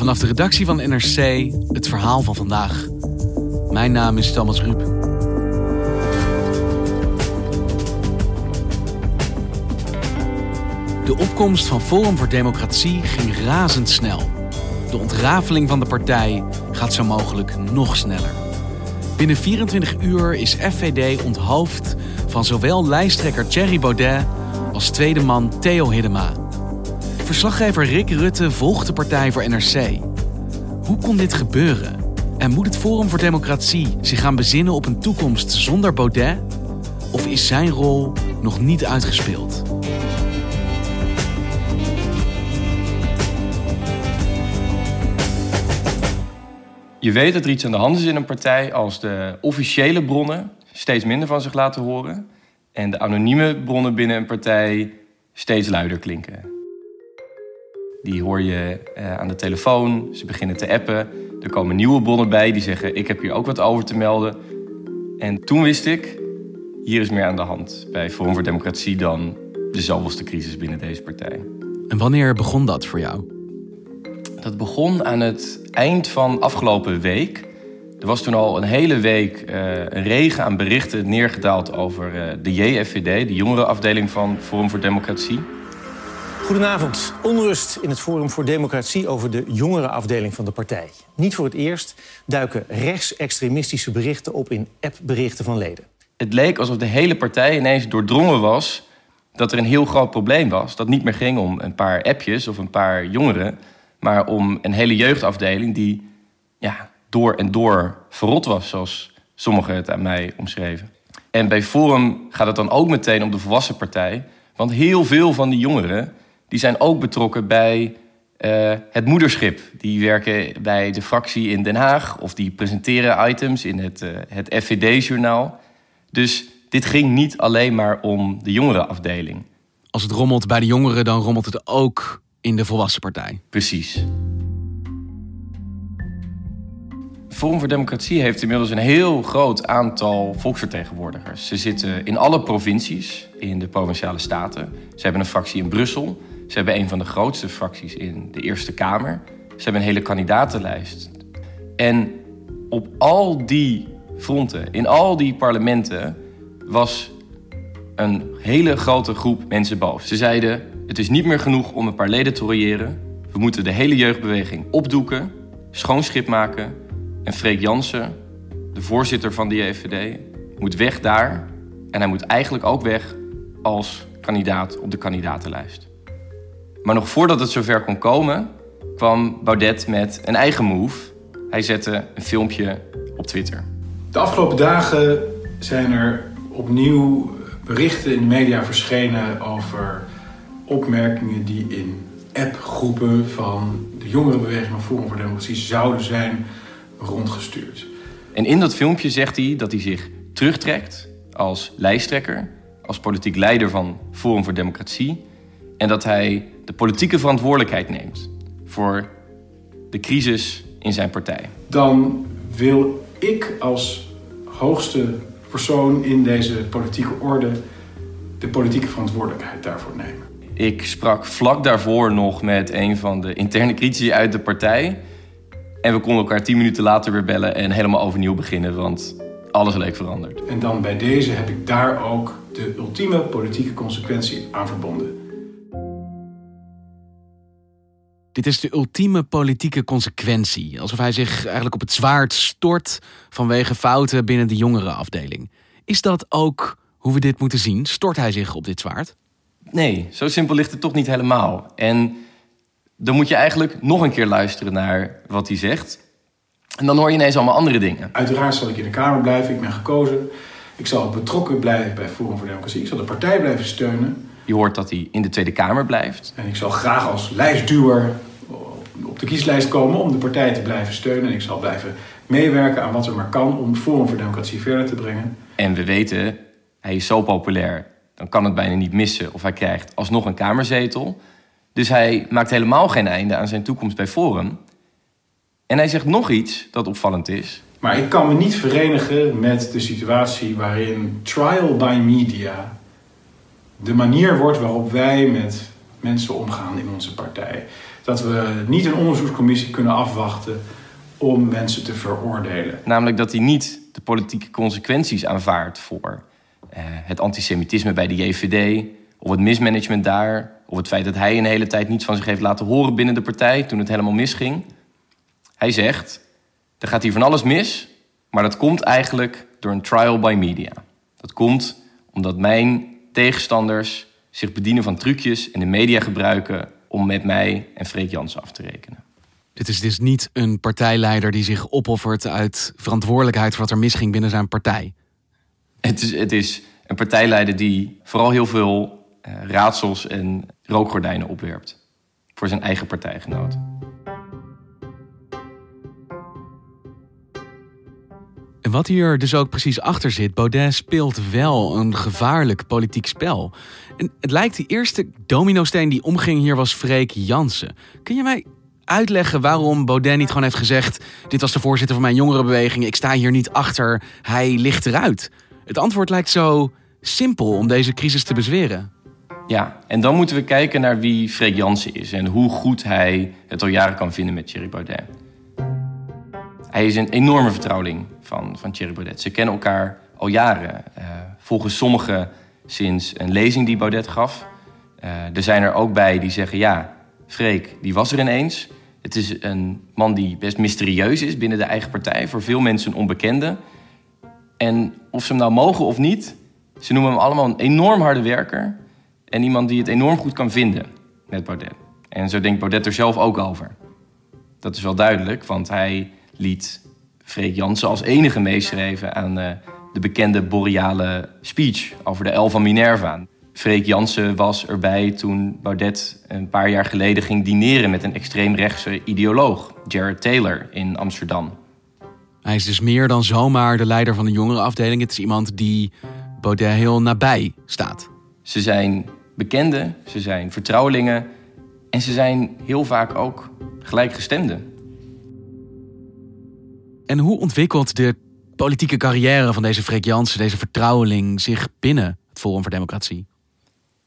Vanaf de redactie van NRC het verhaal van vandaag. Mijn naam is Thomas Ruip. De opkomst van Forum voor Democratie ging razendsnel. De ontrafeling van de partij gaat zo mogelijk nog sneller. Binnen 24 uur is FVD onthoofd van zowel lijsttrekker Thierry Baudet als tweede man Theo Hiddema. Verslaggever Rick Rutte volgt de partij voor NRC. Hoe kon dit gebeuren? En moet het Forum voor Democratie zich gaan bezinnen op een toekomst zonder Baudet? Of is zijn rol nog niet uitgespeeld? Je weet dat er iets aan de hand is in een partij als de officiële bronnen steeds minder van zich laten horen en de anonieme bronnen binnen een partij steeds luider klinken. Die hoor je uh, aan de telefoon, ze beginnen te appen. Er komen nieuwe bronnen bij die zeggen: Ik heb hier ook wat over te melden. En toen wist ik: hier is meer aan de hand bij Forum voor Democratie dan de zoveelste crisis binnen deze partij. En wanneer begon dat voor jou? Dat begon aan het eind van afgelopen week. Er was toen al een hele week uh, een regen aan berichten neergedaald over uh, de JFVD, de jongerenafdeling van Forum voor Democratie. Goedenavond. Onrust in het Forum voor Democratie over de jongerenafdeling van de partij. Niet voor het eerst duiken rechtsextremistische berichten op in appberichten van leden. Het leek alsof de hele partij ineens doordrongen was dat er een heel groot probleem was. Dat niet meer ging om een paar appjes of een paar jongeren, maar om een hele jeugdafdeling die ja, door en door verrot was, zoals sommigen het aan mij omschreven. En bij Forum gaat het dan ook meteen om de volwassen partij, want heel veel van die jongeren die zijn ook betrokken bij uh, het moederschip. Die werken bij de fractie in Den Haag of die presenteren items in het, uh, het FVD-journaal. Dus dit ging niet alleen maar om de jongerenafdeling. Als het rommelt bij de jongeren, dan rommelt het ook in de volwassen partij. Precies. Forum voor Democratie heeft inmiddels een heel groot aantal volksvertegenwoordigers. Ze zitten in alle provincies, in de provinciale staten. Ze hebben een fractie in Brussel. Ze hebben een van de grootste fracties in de Eerste Kamer. Ze hebben een hele kandidatenlijst. En op al die fronten, in al die parlementen, was een hele grote groep mensen boos. Ze zeiden: Het is niet meer genoeg om een paar leden te royeren. We moeten de hele jeugdbeweging opdoeken, schoonschip maken. En Freek Jansen, de voorzitter van de JVD, moet weg daar. En hij moet eigenlijk ook weg als kandidaat op de kandidatenlijst. Maar nog voordat het zover kon komen, kwam Baudet met een eigen move. Hij zette een filmpje op Twitter. De afgelopen dagen zijn er opnieuw berichten in de media verschenen over opmerkingen die in appgroepen van de jongerenbeweging van Forum voor Democratie zouden zijn rondgestuurd. En in dat filmpje zegt hij dat hij zich terugtrekt als lijsttrekker, als politiek leider van Forum voor Democratie en dat hij de politieke verantwoordelijkheid neemt voor de crisis in zijn partij. Dan wil ik als hoogste persoon in deze politieke orde de politieke verantwoordelijkheid daarvoor nemen. Ik sprak vlak daarvoor nog met een van de interne critici uit de partij. En we konden elkaar tien minuten later weer bellen en helemaal overnieuw beginnen, want alles leek veranderd. En dan bij deze heb ik daar ook de ultieme politieke consequentie aan verbonden. Dit is de ultieme politieke consequentie. Alsof hij zich eigenlijk op het zwaard stort vanwege fouten binnen de jongerenafdeling. Is dat ook hoe we dit moeten zien? Stort hij zich op dit zwaard? Nee, zo simpel ligt het toch niet helemaal. En dan moet je eigenlijk nog een keer luisteren naar wat hij zegt. En dan hoor je ineens allemaal andere dingen. Uiteraard zal ik in de Kamer blijven. Ik ben gekozen. Ik zal betrokken blijven bij Forum voor Democratie. Ik zal de partij blijven steunen. Je hoort dat hij in de Tweede Kamer blijft. En ik zal graag als lijstduwer op de kieslijst komen om de partij te blijven steunen. En ik zal blijven meewerken aan wat er maar kan om Forum voor Democratie verder te brengen. En we weten, hij is zo populair, dan kan het bijna niet missen of hij krijgt alsnog een kamerzetel. Dus hij maakt helemaal geen einde aan zijn toekomst bij Forum. En hij zegt nog iets dat opvallend is. Maar ik kan me niet verenigen met de situatie waarin trial by media de manier wordt waarop wij met mensen omgaan in onze partij. Dat we niet een onderzoekscommissie kunnen afwachten om mensen te veroordelen. Namelijk dat hij niet de politieke consequenties aanvaardt voor eh, het antisemitisme bij de JVD, of het mismanagement daar, of het feit dat hij een hele tijd niets van zich heeft laten horen binnen de partij toen het helemaal misging. Hij zegt, er gaat hier van alles mis, maar dat komt eigenlijk door een trial by media. Dat komt omdat mijn tegenstanders zich bedienen van trucjes en de media gebruiken om met mij en Freek Jansen af te rekenen. Dit is dus niet een partijleider die zich opoffert uit verantwoordelijkheid voor wat er misging binnen zijn partij. Het is, het is een partijleider die vooral heel veel uh, raadsels en rookgordijnen opwerpt voor zijn eigen partijgenoot. Wat hier dus ook precies achter zit, Baudet speelt wel een gevaarlijk politiek spel. En het lijkt de eerste dominosteen die omging hier was Freek Jansen. Kun je mij uitleggen waarom Baudet niet gewoon heeft gezegd: dit was de voorzitter van mijn jongerenbeweging, ik sta hier niet achter, hij ligt eruit? Het antwoord lijkt zo simpel om deze crisis te bezweren. Ja, en dan moeten we kijken naar wie Freek Jansen is en hoe goed hij het al jaren kan vinden met Thierry Baudet. Hij is een enorme vertrouweling van, van Thierry Baudet. Ze kennen elkaar al jaren. Uh, volgens sommigen sinds een lezing die Baudet gaf. Uh, er zijn er ook bij die zeggen: ja, Freek, die was er ineens. Het is een man die best mysterieus is binnen de eigen partij. Voor veel mensen een onbekende. En of ze hem nou mogen of niet, ze noemen hem allemaal een enorm harde werker. En iemand die het enorm goed kan vinden met Baudet. En zo denkt Baudet er zelf ook over. Dat is wel duidelijk, want hij liet Freek Jansen als enige meeschreven aan uh, de bekende boreale speech over de El van Minerva. Freek Jansen was erbij toen Baudet een paar jaar geleden ging dineren met een extreemrechtse ideoloog, Jared Taylor, in Amsterdam. Hij is dus meer dan zomaar de leider van de jongerenafdeling. Het is iemand die Baudet heel nabij staat. Ze zijn bekenden, ze zijn vertrouwelingen en ze zijn heel vaak ook gelijkgestemden. En hoe ontwikkelt de politieke carrière van deze Freek Jansen, deze vertrouweling, zich binnen het Forum voor Democratie?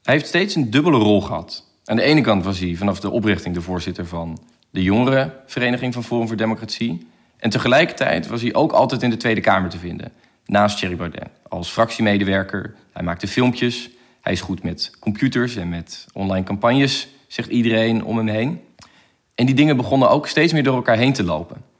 Hij heeft steeds een dubbele rol gehad. Aan de ene kant was hij vanaf de oprichting de voorzitter van de jongerenvereniging van Forum voor Democratie. En tegelijkertijd was hij ook altijd in de Tweede Kamer te vinden, naast Thierry Baudet. Als fractiemedewerker, hij maakte filmpjes, hij is goed met computers en met online campagnes, zegt iedereen om hem heen. En die dingen begonnen ook steeds meer door elkaar heen te lopen.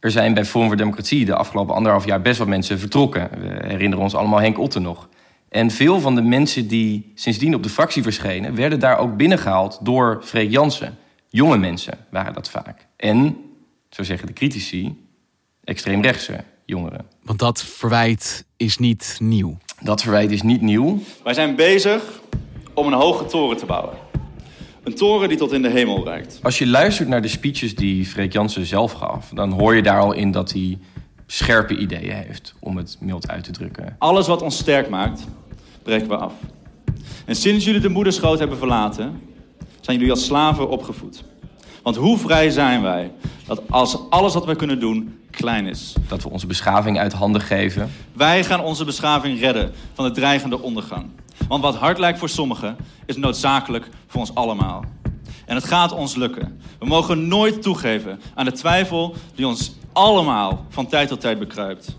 Er zijn bij Forum voor Democratie de afgelopen anderhalf jaar best wat mensen vertrokken. We herinneren ons allemaal Henk Otten nog. En veel van de mensen die sindsdien op de fractie verschenen, werden daar ook binnengehaald door Freek Jansen. Jonge mensen waren dat vaak. En, zo zeggen de critici, extreemrechtse jongeren. Want dat verwijt is niet nieuw. Dat verwijt is niet nieuw. Wij zijn bezig om een hoge toren te bouwen. Een toren die tot in de hemel reikt. Als je luistert naar de speeches die Freek Jansen zelf gaf, dan hoor je daar al in dat hij scherpe ideeën heeft, om het mild uit te drukken. Alles wat ons sterk maakt, breken we af. En sinds jullie de moederschoot hebben verlaten, zijn jullie als slaven opgevoed. Want hoe vrij zijn wij dat als alles wat wij kunnen doen klein is? Dat we onze beschaving uit handen geven. Wij gaan onze beschaving redden van de dreigende ondergang. Want wat hard lijkt voor sommigen, is noodzakelijk voor ons allemaal. En het gaat ons lukken. We mogen nooit toegeven aan de twijfel die ons allemaal van tijd tot tijd bekruipt.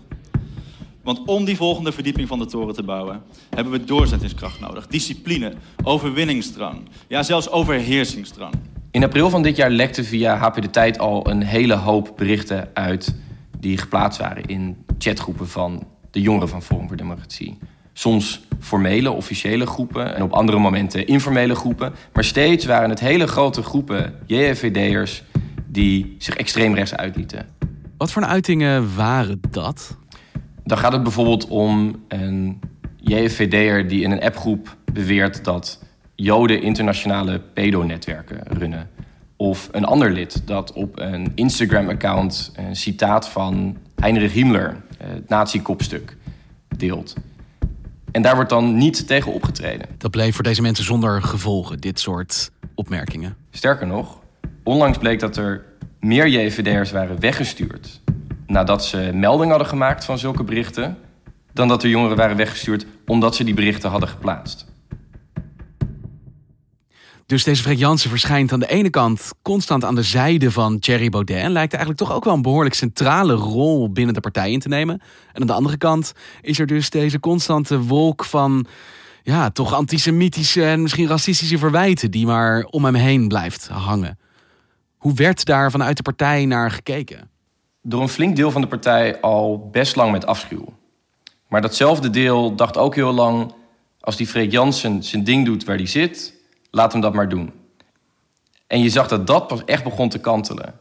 Want om die volgende verdieping van de toren te bouwen, hebben we doorzettingskracht nodig. Discipline, overwinningsdrang, ja zelfs overheersingsdrang. In april van dit jaar lekte via HP De Tijd al een hele hoop berichten uit... die geplaatst waren in chatgroepen van de jongeren van Forum voor Democratie. Soms formele, officiële groepen en op andere momenten informele groepen. Maar steeds waren het hele grote groepen JFVD'ers die zich extreem rechts uitlieten. Wat voor uitingen waren dat? Dan gaat het bijvoorbeeld om een JFVD'er die in een appgroep beweert dat Joden internationale pedonetwerken runnen. Of een ander lid dat op een Instagram-account een citaat van Heinrich Himmler, het nazi-kopstuk, deelt. En daar wordt dan niet tegen opgetreden. Dat bleef voor deze mensen zonder gevolgen, dit soort opmerkingen. Sterker nog, onlangs bleek dat er meer JVD'ers waren weggestuurd nadat ze melding hadden gemaakt van zulke berichten, dan dat er jongeren waren weggestuurd omdat ze die berichten hadden geplaatst. Dus deze Freek Jansen verschijnt aan de ene kant constant aan de zijde van Thierry Baudet. En lijkt eigenlijk toch ook wel een behoorlijk centrale rol binnen de partij in te nemen. En aan de andere kant is er dus deze constante wolk van ja, toch antisemitische en misschien racistische verwijten die maar om hem heen blijft hangen. Hoe werd daar vanuit de partij naar gekeken? Door een flink deel van de partij al best lang met afschuw. Maar datzelfde deel dacht ook heel lang: als die Freek Jansen zijn ding doet waar hij zit, laat hem dat maar doen. En je zag dat dat pas echt begon te kantelen.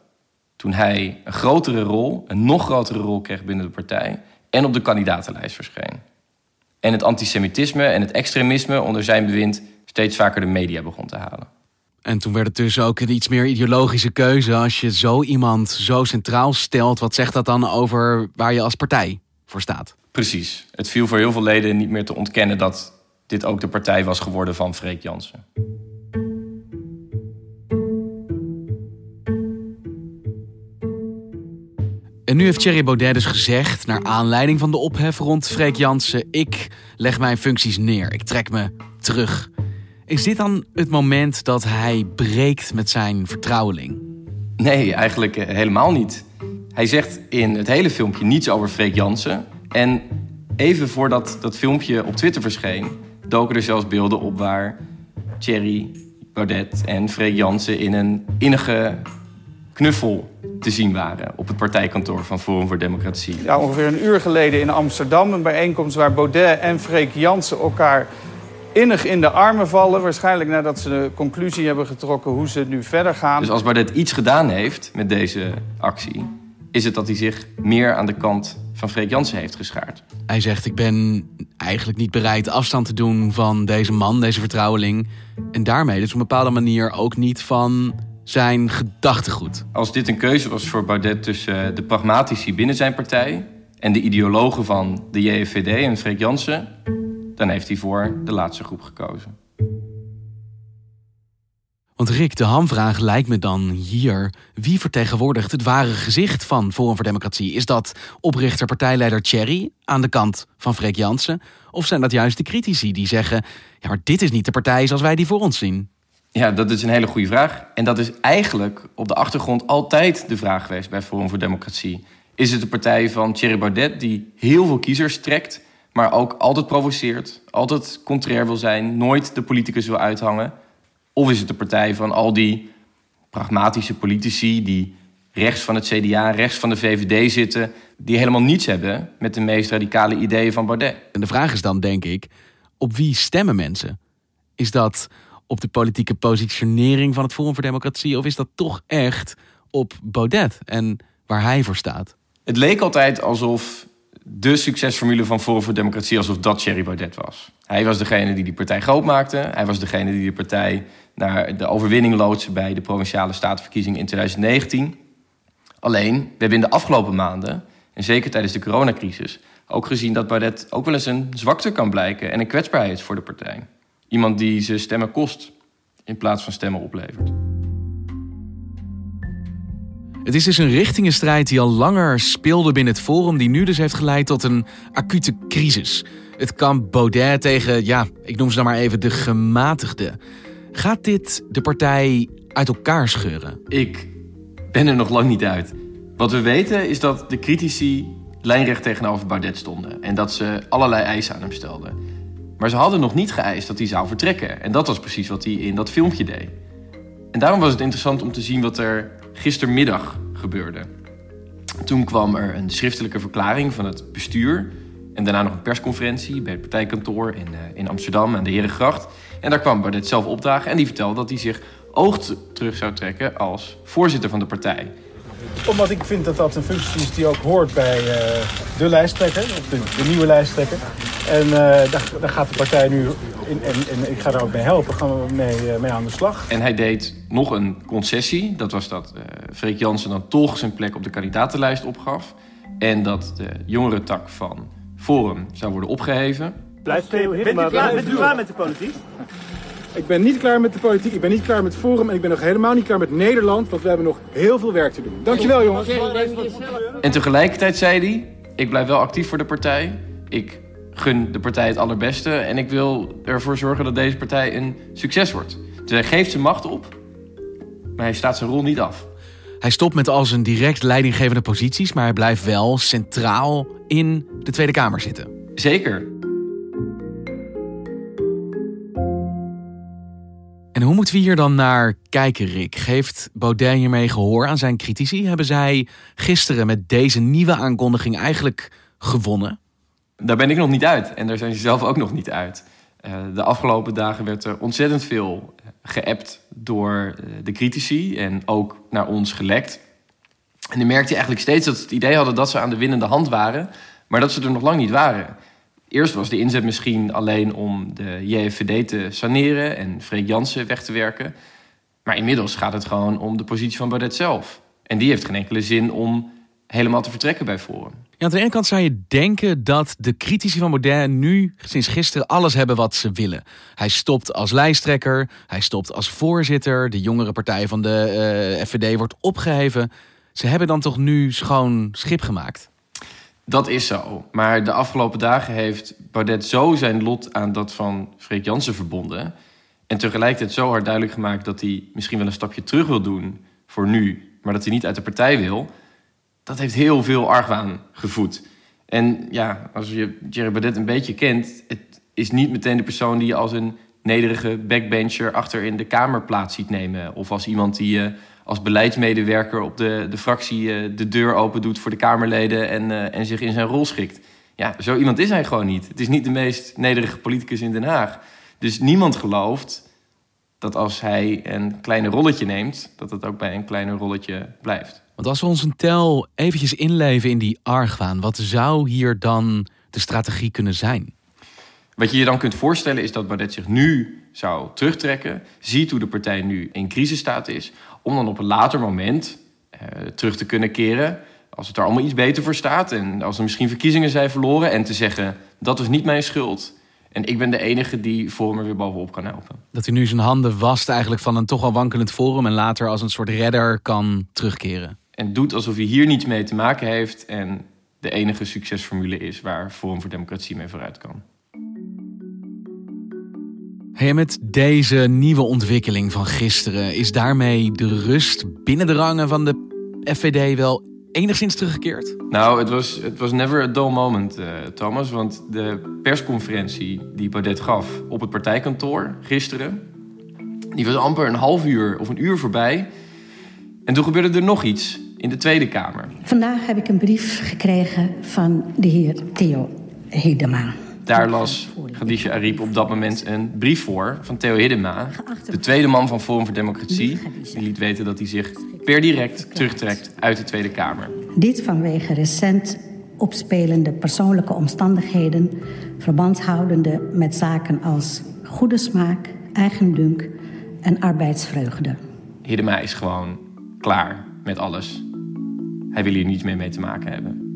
Toen hij een grotere rol, een nog grotere rol kreeg binnen de partij en op de kandidatenlijst verscheen. En het antisemitisme en het extremisme onder zijn bewind steeds vaker de media begon te halen. En toen werd het dus ook een iets meer ideologische keuze. Als je zo iemand zo centraal stelt, wat zegt dat dan over waar je als partij voor staat? Precies. Het viel voor heel veel leden niet meer te ontkennen dat dit ook de partij was geworden van Freek Jansen. En nu heeft Thierry Baudet dus gezegd, naar aanleiding van de ophef rond Freek Jansen: Ik leg mijn functies neer, ik trek me terug. Is dit dan het moment dat hij breekt met zijn vertrouweling? Nee, eigenlijk eh, helemaal niet. Hij zegt in het hele filmpje niets over Freek Jansen. En even voordat dat filmpje op Twitter verscheen, doken er zelfs beelden op waar Thierry Baudet en Freek Jansen in een innige knuffel te zien waren op het partijkantoor van Forum voor Democratie. Ja, ongeveer een uur geleden in Amsterdam een bijeenkomst waar Baudet en Freek Jansen elkaar innig in de armen vallen. Waarschijnlijk nadat ze de conclusie hebben getrokken hoe ze nu verder gaan. Dus als Baudet iets gedaan heeft met deze actie, is het dat hij zich meer aan de kant van Freek Jansen heeft geschaard. Hij zegt: Ik ben eigenlijk niet bereid afstand te doen van deze man, deze vertrouweling. En daarmee dus op een bepaalde manier ook niet van zijn gedachtegoed. Als dit een keuze was voor Baudet tussen de pragmatici binnen zijn partij en de ideologen van de JFVD en Freek Jansen, dan heeft hij voor de laatste groep gekozen. Want Rick, de hamvraag lijkt me dan hier. Wie vertegenwoordigt het ware gezicht van Forum voor Democratie? Is dat oprichter partijleider Thierry aan de kant van Freek Jansen? Of zijn dat juist de critici die zeggen... ja, maar dit is niet de partij zoals wij die voor ons zien? Ja, dat is een hele goede vraag. En dat is eigenlijk op de achtergrond altijd de vraag geweest bij Forum voor Democratie. Is het de partij van Thierry Baudet die heel veel kiezers trekt... maar ook altijd provoceert, altijd contrair wil zijn... nooit de politicus wil uithangen... Of is het de partij van al die pragmatische politici die rechts van het CDA, rechts van de VVD zitten, die helemaal niets hebben met de meest radicale ideeën van Baudet? En de vraag is dan, denk ik, op wie stemmen mensen? Is dat op de politieke positionering van het Forum voor Democratie of is dat toch echt op Baudet en waar hij voor staat? Het leek altijd alsof de succesformule van Forum voor Democratie alsof dat Thierry Baudet was. Hij was degene die die partij groot maakte. Hij was degene die de partij naar de overwinning loodsen bij de provinciale statenverkiezingen in 2019. Alleen, we hebben in de afgelopen maanden, en zeker tijdens de coronacrisis, ook gezien dat Baudet ook wel eens een zwakte kan blijken en een kwetsbaarheid voor de partij. Iemand die zijn stemmen kost in plaats van stemmen oplevert. Het is dus een richtingenstrijd die al langer speelde binnen het Forum, die nu dus heeft geleid tot een acute crisis. Het kamp Baudet tegen, ja, ik noem ze dan maar even de gematigden. Gaat dit de partij uit elkaar scheuren? Ik ben er nog lang niet uit. Wat we weten is dat de critici lijnrecht tegenover Baudet stonden en dat ze allerlei eisen aan hem stelden. Maar ze hadden nog niet geëist dat hij zou vertrekken. En dat was precies wat hij in dat filmpje deed. En daarom was het interessant om te zien wat er gistermiddag gebeurde. Toen kwam er een schriftelijke verklaring van het bestuur. En daarna nog een persconferentie bij het partijkantoor in, uh, in Amsterdam aan de Herengracht. En daar kwam Baudet zelf opdagen en die vertelde dat hij zich oog terug zou trekken als voorzitter van de partij. Omdat ik vind dat dat een functie is die ook hoort bij uh, de lijsttrekker, de, de nieuwe lijsttrekker. En uh, daar, daar, gaat de partij nu, in, en, en, ik ga daar ook mee helpen, gaan we mee, uh, mee aan de slag. En hij deed nog een concessie. Dat was dat uh, Freek Jansen dan toch zijn plek op de kandidatenlijst opgaf. En dat de jongere tak van Forum zou worden opgeheven. Blijft Theo Bent u klaar, bent u klaar met de politiek? Ik ben niet klaar met de politiek, ik ben niet klaar met Forum en ik ben nog helemaal niet klaar met Nederland, want we hebben nog heel veel werk te doen. Dankjewel jongens. En tegelijkertijd zei hij, ik blijf wel actief voor de partij. Ik gun de partij het allerbeste en ik wil ervoor zorgen dat deze partij een succes wordt. Dus hij geeft zijn macht op, maar hij staat zijn rol niet af. Hij stopt met al zijn direct leidinggevende posities, maar hij blijft wel centraal in de Tweede Kamer zitten. Zeker. En hoe moeten we hier dan naar kijken, Rick? Geeft Baudet hiermee gehoor aan zijn critici? Hebben zij gisteren met deze nieuwe aankondiging eigenlijk gewonnen? Daar ben ik nog niet uit en daar zijn ze zelf ook nog niet uit. Uh, de afgelopen dagen werd er ontzettend veel geappt door de critici en ook naar ons gelekt. En dan merkte je eigenlijk steeds dat ze het idee hadden dat ze aan de winnende hand waren, maar dat ze er nog lang niet waren. Eerst was de inzet misschien alleen om de JFVD te saneren en Freek Jansen weg te werken. Maar inmiddels gaat het gewoon om de positie van Baudet zelf. En die heeft geen enkele zin om helemaal te vertrekken bij Forum. Ja, aan de ene kant zou je denken dat de critici van Baudet nu sinds gisteren alles hebben wat ze willen. Hij stopt als lijsttrekker, hij stopt als voorzitter, de jongere partij van de uh, FVD wordt opgeheven. Ze hebben dan toch nu schoon schip gemaakt? Dat is zo. Maar de afgelopen dagen heeft Baudet zo zijn lot aan dat van Freek Jansen verbonden. En tegelijkertijd zo hard duidelijk gemaakt dat hij misschien wel een stapje terug wil doen voor nu, maar dat hij niet uit de partij wil. Dat heeft heel veel argwaan gevoed. En ja, als je Jerry Baudet een beetje kent, het is niet meteen de persoon die je als een nederige backbencher achter in de Kamer plaats ziet nemen. Of als iemand die je als beleidsmedewerker op de, de fractie de deur open doet voor de Kamerleden en, uh, en zich in zijn rol schikt. Ja, zo iemand is hij gewoon niet. Het is niet de meest nederige politicus in Den Haag. Dus niemand gelooft dat als hij een kleine rolletje neemt, dat het ook bij een kleiner rolletje blijft. Want als we ons een tel eventjes inleven in die argwaan, wat zou hier dan de strategie kunnen zijn? Wat je je dan kunt voorstellen is dat Baudet zich nu zou terugtrekken, ziet hoe de partij nu in crisisstaat is, om dan op een later moment uh, terug te kunnen keren. Als het er allemaal iets beter voor staat en als er misschien verkiezingen zijn verloren. En te zeggen, dat is niet mijn schuld. En ik ben de enige die voor me weer bovenop kan helpen. Dat hij nu zijn handen wast eigenlijk van een toch al wankelend forum. En later als een soort redder kan terugkeren. En doet alsof hij hier niets mee te maken heeft. En de enige succesformule is waar Forum voor Democratie mee vooruit kan. Hey, met deze nieuwe ontwikkeling van gisteren is daarmee de rust binnen de rangen van de FVD wel enigszins teruggekeerd? Nou, het was, het was never a dull moment, uh, Thomas. Want de persconferentie die Baudet gaf op het partijkantoor gisteren... die was amper een half uur of een uur voorbij. En toen gebeurde er nog iets in de Tweede Kamer. Vandaag heb ik een brief gekregen van de heer Theo Hedema. Daar las Khadija Ariep op dat moment een brief voor van Theo Hiddema, de tweede man van Forum voor Democratie. Die liet weten dat hij zich per direct terugtrekt uit de Tweede Kamer. Dit vanwege recent opspelende persoonlijke omstandigheden, verband houdende met zaken als goede smaak, eigendunk en arbeidsvreugde. Hiddema is gewoon klaar met alles. Hij wil hier niets meer mee te maken hebben.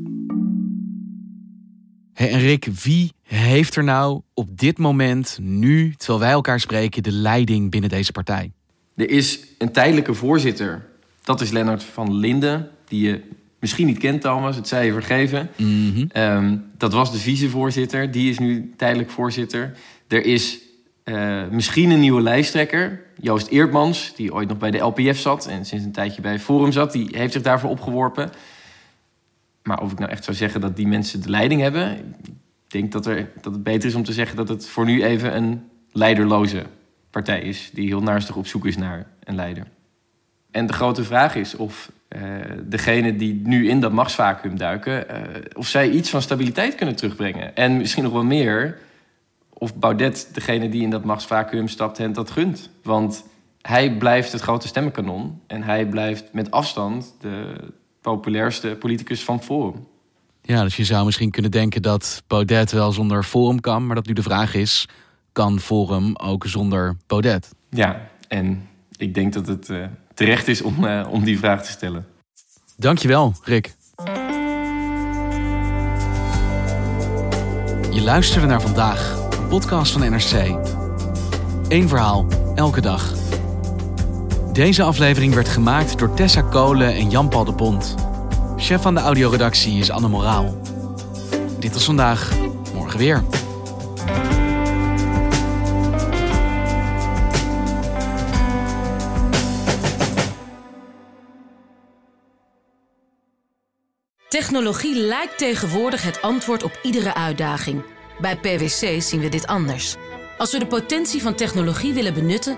Hey, en Rick, wie heeft er nou op dit moment, nu, terwijl wij elkaar spreken, de leiding binnen deze partij? Er is een tijdelijke voorzitter. Dat is Lennart van Linden, die je misschien niet kent, Thomas. Het zij je vergeven. Mm -hmm. um, dat was de vicevoorzitter. Die is nu tijdelijk voorzitter. Er is uh, misschien een nieuwe lijsttrekker. Joost Eertmans, die ooit nog bij de LPF zat... en sinds een tijdje bij Forum zat. Die heeft zich daarvoor opgeworpen. Maar of ik nou echt zou zeggen dat die mensen de leiding hebben... ik denk dat, er, dat het beter is om te zeggen dat het voor nu even een leiderloze partij is die heel naastig op zoek is naar een leider. En de grote vraag is of uh, degenen die nu in dat machtsvacuum duiken, uh, of zij iets van stabiliteit kunnen terugbrengen. En misschien nog wel meer, of Baudet, degene die in dat machtsvacuum stapt, hen dat gunt. Want hij blijft het grote stemmenkanon en hij blijft met afstand de populairste politicus van Forum. Ja, dus je zou misschien kunnen denken dat Baudet wel zonder Forum kan, maar dat nu de vraag is: kan Forum ook zonder Baudet? Ja, en ik denk dat het uh, terecht is om, uh, om die vraag te stellen. Dankjewel, Rick. Je luisterde naar vandaag, een podcast van NRC. Eén verhaal, elke dag. Deze aflevering werd gemaakt door Tessa Kolen en Jan-Paul de Bond. Chef van de audioredactie is Anne Moraal. Dit was vandaag, morgen weer. Technologie lijkt tegenwoordig het antwoord op iedere uitdaging. Bij PwC zien we dit anders. Als we de potentie van technologie willen benutten,